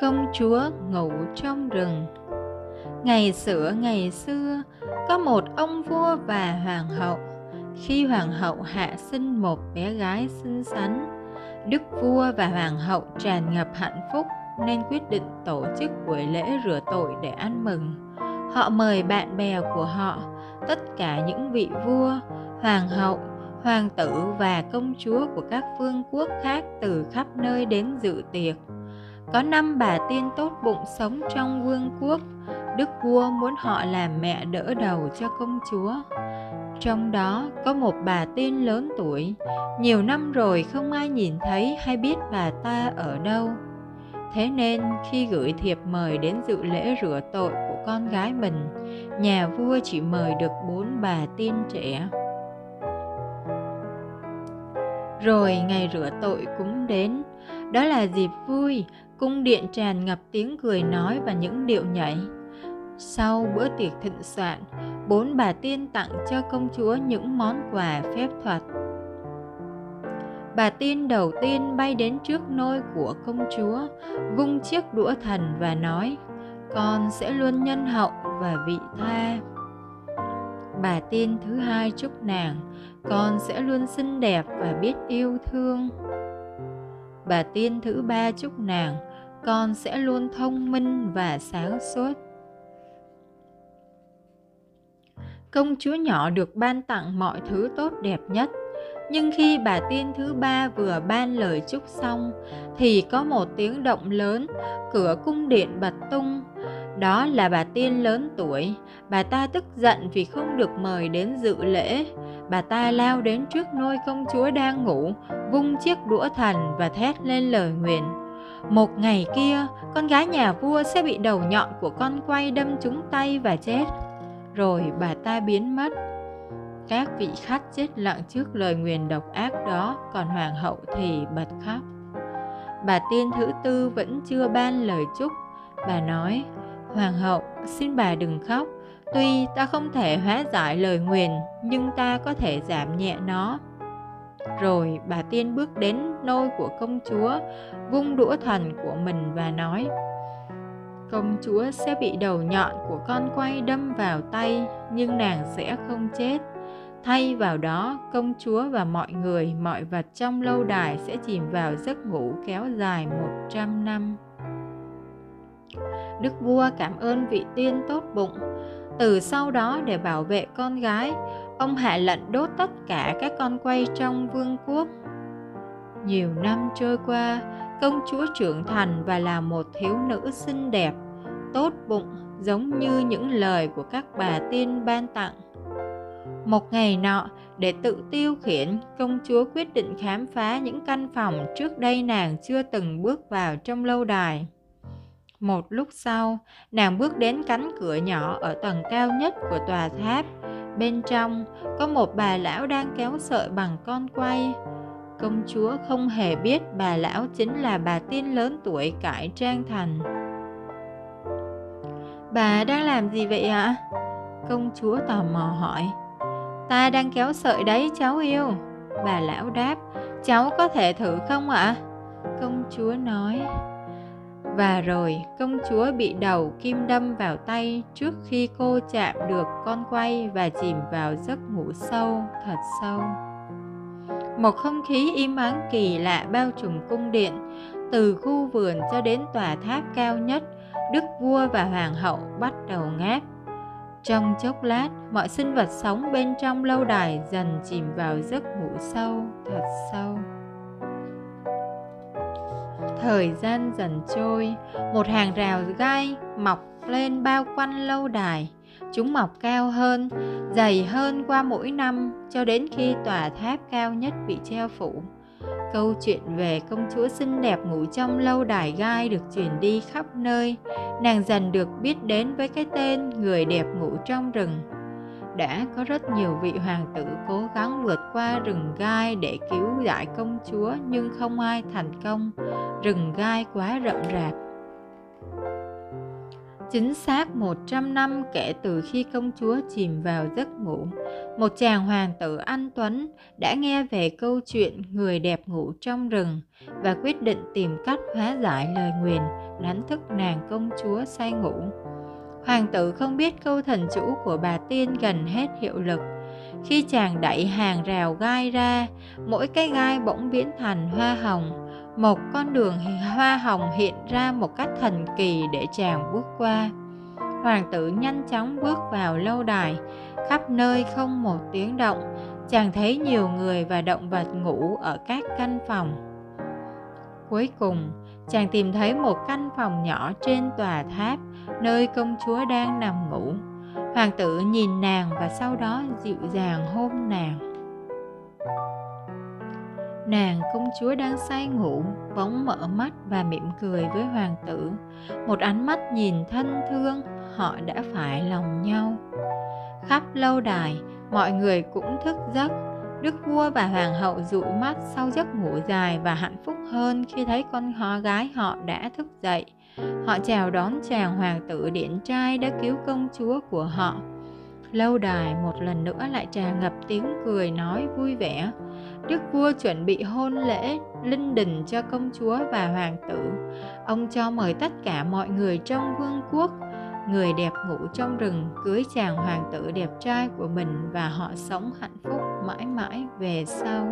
Công chúa ngủ trong rừng. Ngày xưa ngày xưa Có một ông vua và hoàng hậu. Khi hoàng hậu hạ sinh một bé gái xinh xắn Đức vua và hoàng hậu tràn ngập hạnh phúc Nên quyết định tổ chức buổi lễ rửa tội để ăn mừng. Họ mời bạn bè của họ Tất cả những vị vua, hoàng hậu, hoàng tử và công chúa của các vương quốc khác từ khắp nơi đến dự tiệc có năm bà tiên tốt bụng sống trong vương quốc, đức vua muốn họ làm mẹ đỡ đầu cho công chúa. Trong đó có một bà tiên lớn tuổi, nhiều năm rồi không ai nhìn thấy hay biết bà ta ở đâu. Thế nên khi gửi thiệp mời đến dự lễ rửa tội của con gái mình, nhà vua chỉ mời được bốn bà tiên trẻ. Rồi ngày rửa tội cũng đến, đó là dịp vui cung điện tràn ngập tiếng cười nói và những điệu nhảy. Sau bữa tiệc thịnh soạn, bốn bà tiên tặng cho công chúa những món quà phép thuật. Bà tiên đầu tiên bay đến trước nôi của công chúa, vung chiếc đũa thần và nói, con sẽ luôn nhân hậu và vị tha. Bà tiên thứ hai chúc nàng, con sẽ luôn xinh đẹp và biết yêu thương. Bà tiên thứ ba chúc nàng, con sẽ luôn thông minh và sáng suốt. Công chúa nhỏ được ban tặng mọi thứ tốt đẹp nhất, nhưng khi bà tiên thứ ba vừa ban lời chúc xong, thì có một tiếng động lớn, cửa cung điện bật tung. Đó là bà tiên lớn tuổi. Bà ta tức giận vì không được mời đến dự lễ. Bà ta lao đến trước nôi công chúa đang ngủ, vung chiếc đũa thần và thét lên lời nguyền một ngày kia, con gái nhà vua sẽ bị đầu nhọn của con quay đâm trúng tay và chết. Rồi bà ta biến mất. Các vị khách chết lặng trước lời nguyền độc ác đó, còn hoàng hậu thì bật khóc. Bà tiên thứ tư vẫn chưa ban lời chúc. Bà nói, Hoàng hậu, xin bà đừng khóc. Tuy ta không thể hóa giải lời nguyền, nhưng ta có thể giảm nhẹ nó rồi bà tiên bước đến nôi của công chúa, vung đũa thần của mình và nói Công chúa sẽ bị đầu nhọn của con quay đâm vào tay, nhưng nàng sẽ không chết. Thay vào đó, công chúa và mọi người, mọi vật trong lâu đài sẽ chìm vào giấc ngủ kéo dài 100 năm. Đức vua cảm ơn vị tiên tốt bụng. Từ sau đó để bảo vệ con gái, ông hạ lệnh đốt tất cả các con quay trong vương quốc. Nhiều năm trôi qua, công chúa trưởng thành và là một thiếu nữ xinh đẹp, tốt bụng giống như những lời của các bà tiên ban tặng. Một ngày nọ, để tự tiêu khiển, công chúa quyết định khám phá những căn phòng trước đây nàng chưa từng bước vào trong lâu đài. Một lúc sau, nàng bước đến cánh cửa nhỏ ở tầng cao nhất của tòa tháp Bên trong có một bà lão đang kéo sợi bằng con quay. Công chúa không hề biết bà lão chính là bà tiên lớn tuổi cải trang thành. Bà đang làm gì vậy ạ? Công chúa tò mò hỏi. Ta đang kéo sợi đấy cháu yêu. Bà lão đáp, cháu có thể thử không ạ? Công chúa nói, và rồi công chúa bị đầu kim đâm vào tay trước khi cô chạm được con quay và chìm vào giấc ngủ sâu thật sâu một không khí im ắng kỳ lạ bao trùm cung điện từ khu vườn cho đến tòa tháp cao nhất đức vua và hoàng hậu bắt đầu ngáp trong chốc lát mọi sinh vật sống bên trong lâu đài dần chìm vào giấc ngủ sâu thật sâu Thời gian dần trôi, một hàng rào gai mọc lên bao quanh lâu đài. Chúng mọc cao hơn, dày hơn qua mỗi năm cho đến khi tòa tháp cao nhất bị treo phủ. Câu chuyện về công chúa xinh đẹp ngủ trong lâu đài gai được truyền đi khắp nơi. Nàng dần được biết đến với cái tên người đẹp ngủ trong rừng đã có rất nhiều vị hoàng tử cố gắng vượt qua rừng gai để cứu đại công chúa nhưng không ai thành công rừng gai quá rậm rạp Chính xác 100 năm kể từ khi công chúa chìm vào giấc ngủ, một chàng hoàng tử anh Tuấn đã nghe về câu chuyện người đẹp ngủ trong rừng và quyết định tìm cách hóa giải lời nguyền đánh thức nàng công chúa say ngủ. Hoàng tử không biết câu thần chủ của bà tiên gần hết hiệu lực. Khi chàng đẩy hàng rào gai ra, mỗi cái gai bỗng biến thành hoa hồng, một con đường hoa hồng hiện ra một cách thần kỳ để chàng bước qua. Hoàng tử nhanh chóng bước vào lâu đài. Khắp nơi không một tiếng động, chàng thấy nhiều người và động vật ngủ ở các căn phòng. Cuối cùng, chàng tìm thấy một căn phòng nhỏ trên tòa tháp, nơi công chúa đang nằm ngủ. Hoàng tử nhìn nàng và sau đó dịu dàng hôn nàng nàng công chúa đang say ngủ bỗng mở mắt và mỉm cười với hoàng tử. Một ánh mắt nhìn thân thương, họ đã phải lòng nhau. Khắp lâu đài, mọi người cũng thức giấc. Đức vua và hoàng hậu dụ mắt sau giấc ngủ dài và hạnh phúc hơn khi thấy con họ gái họ đã thức dậy. Họ chào đón chàng hoàng tử điển trai đã cứu công chúa của họ. Lâu đài một lần nữa lại tràn ngập tiếng cười nói vui vẻ đức vua chuẩn bị hôn lễ linh đình cho công chúa và hoàng tử. Ông cho mời tất cả mọi người trong vương quốc, người đẹp ngủ trong rừng, cưới chàng hoàng tử đẹp trai của mình và họ sống hạnh phúc mãi mãi về sau.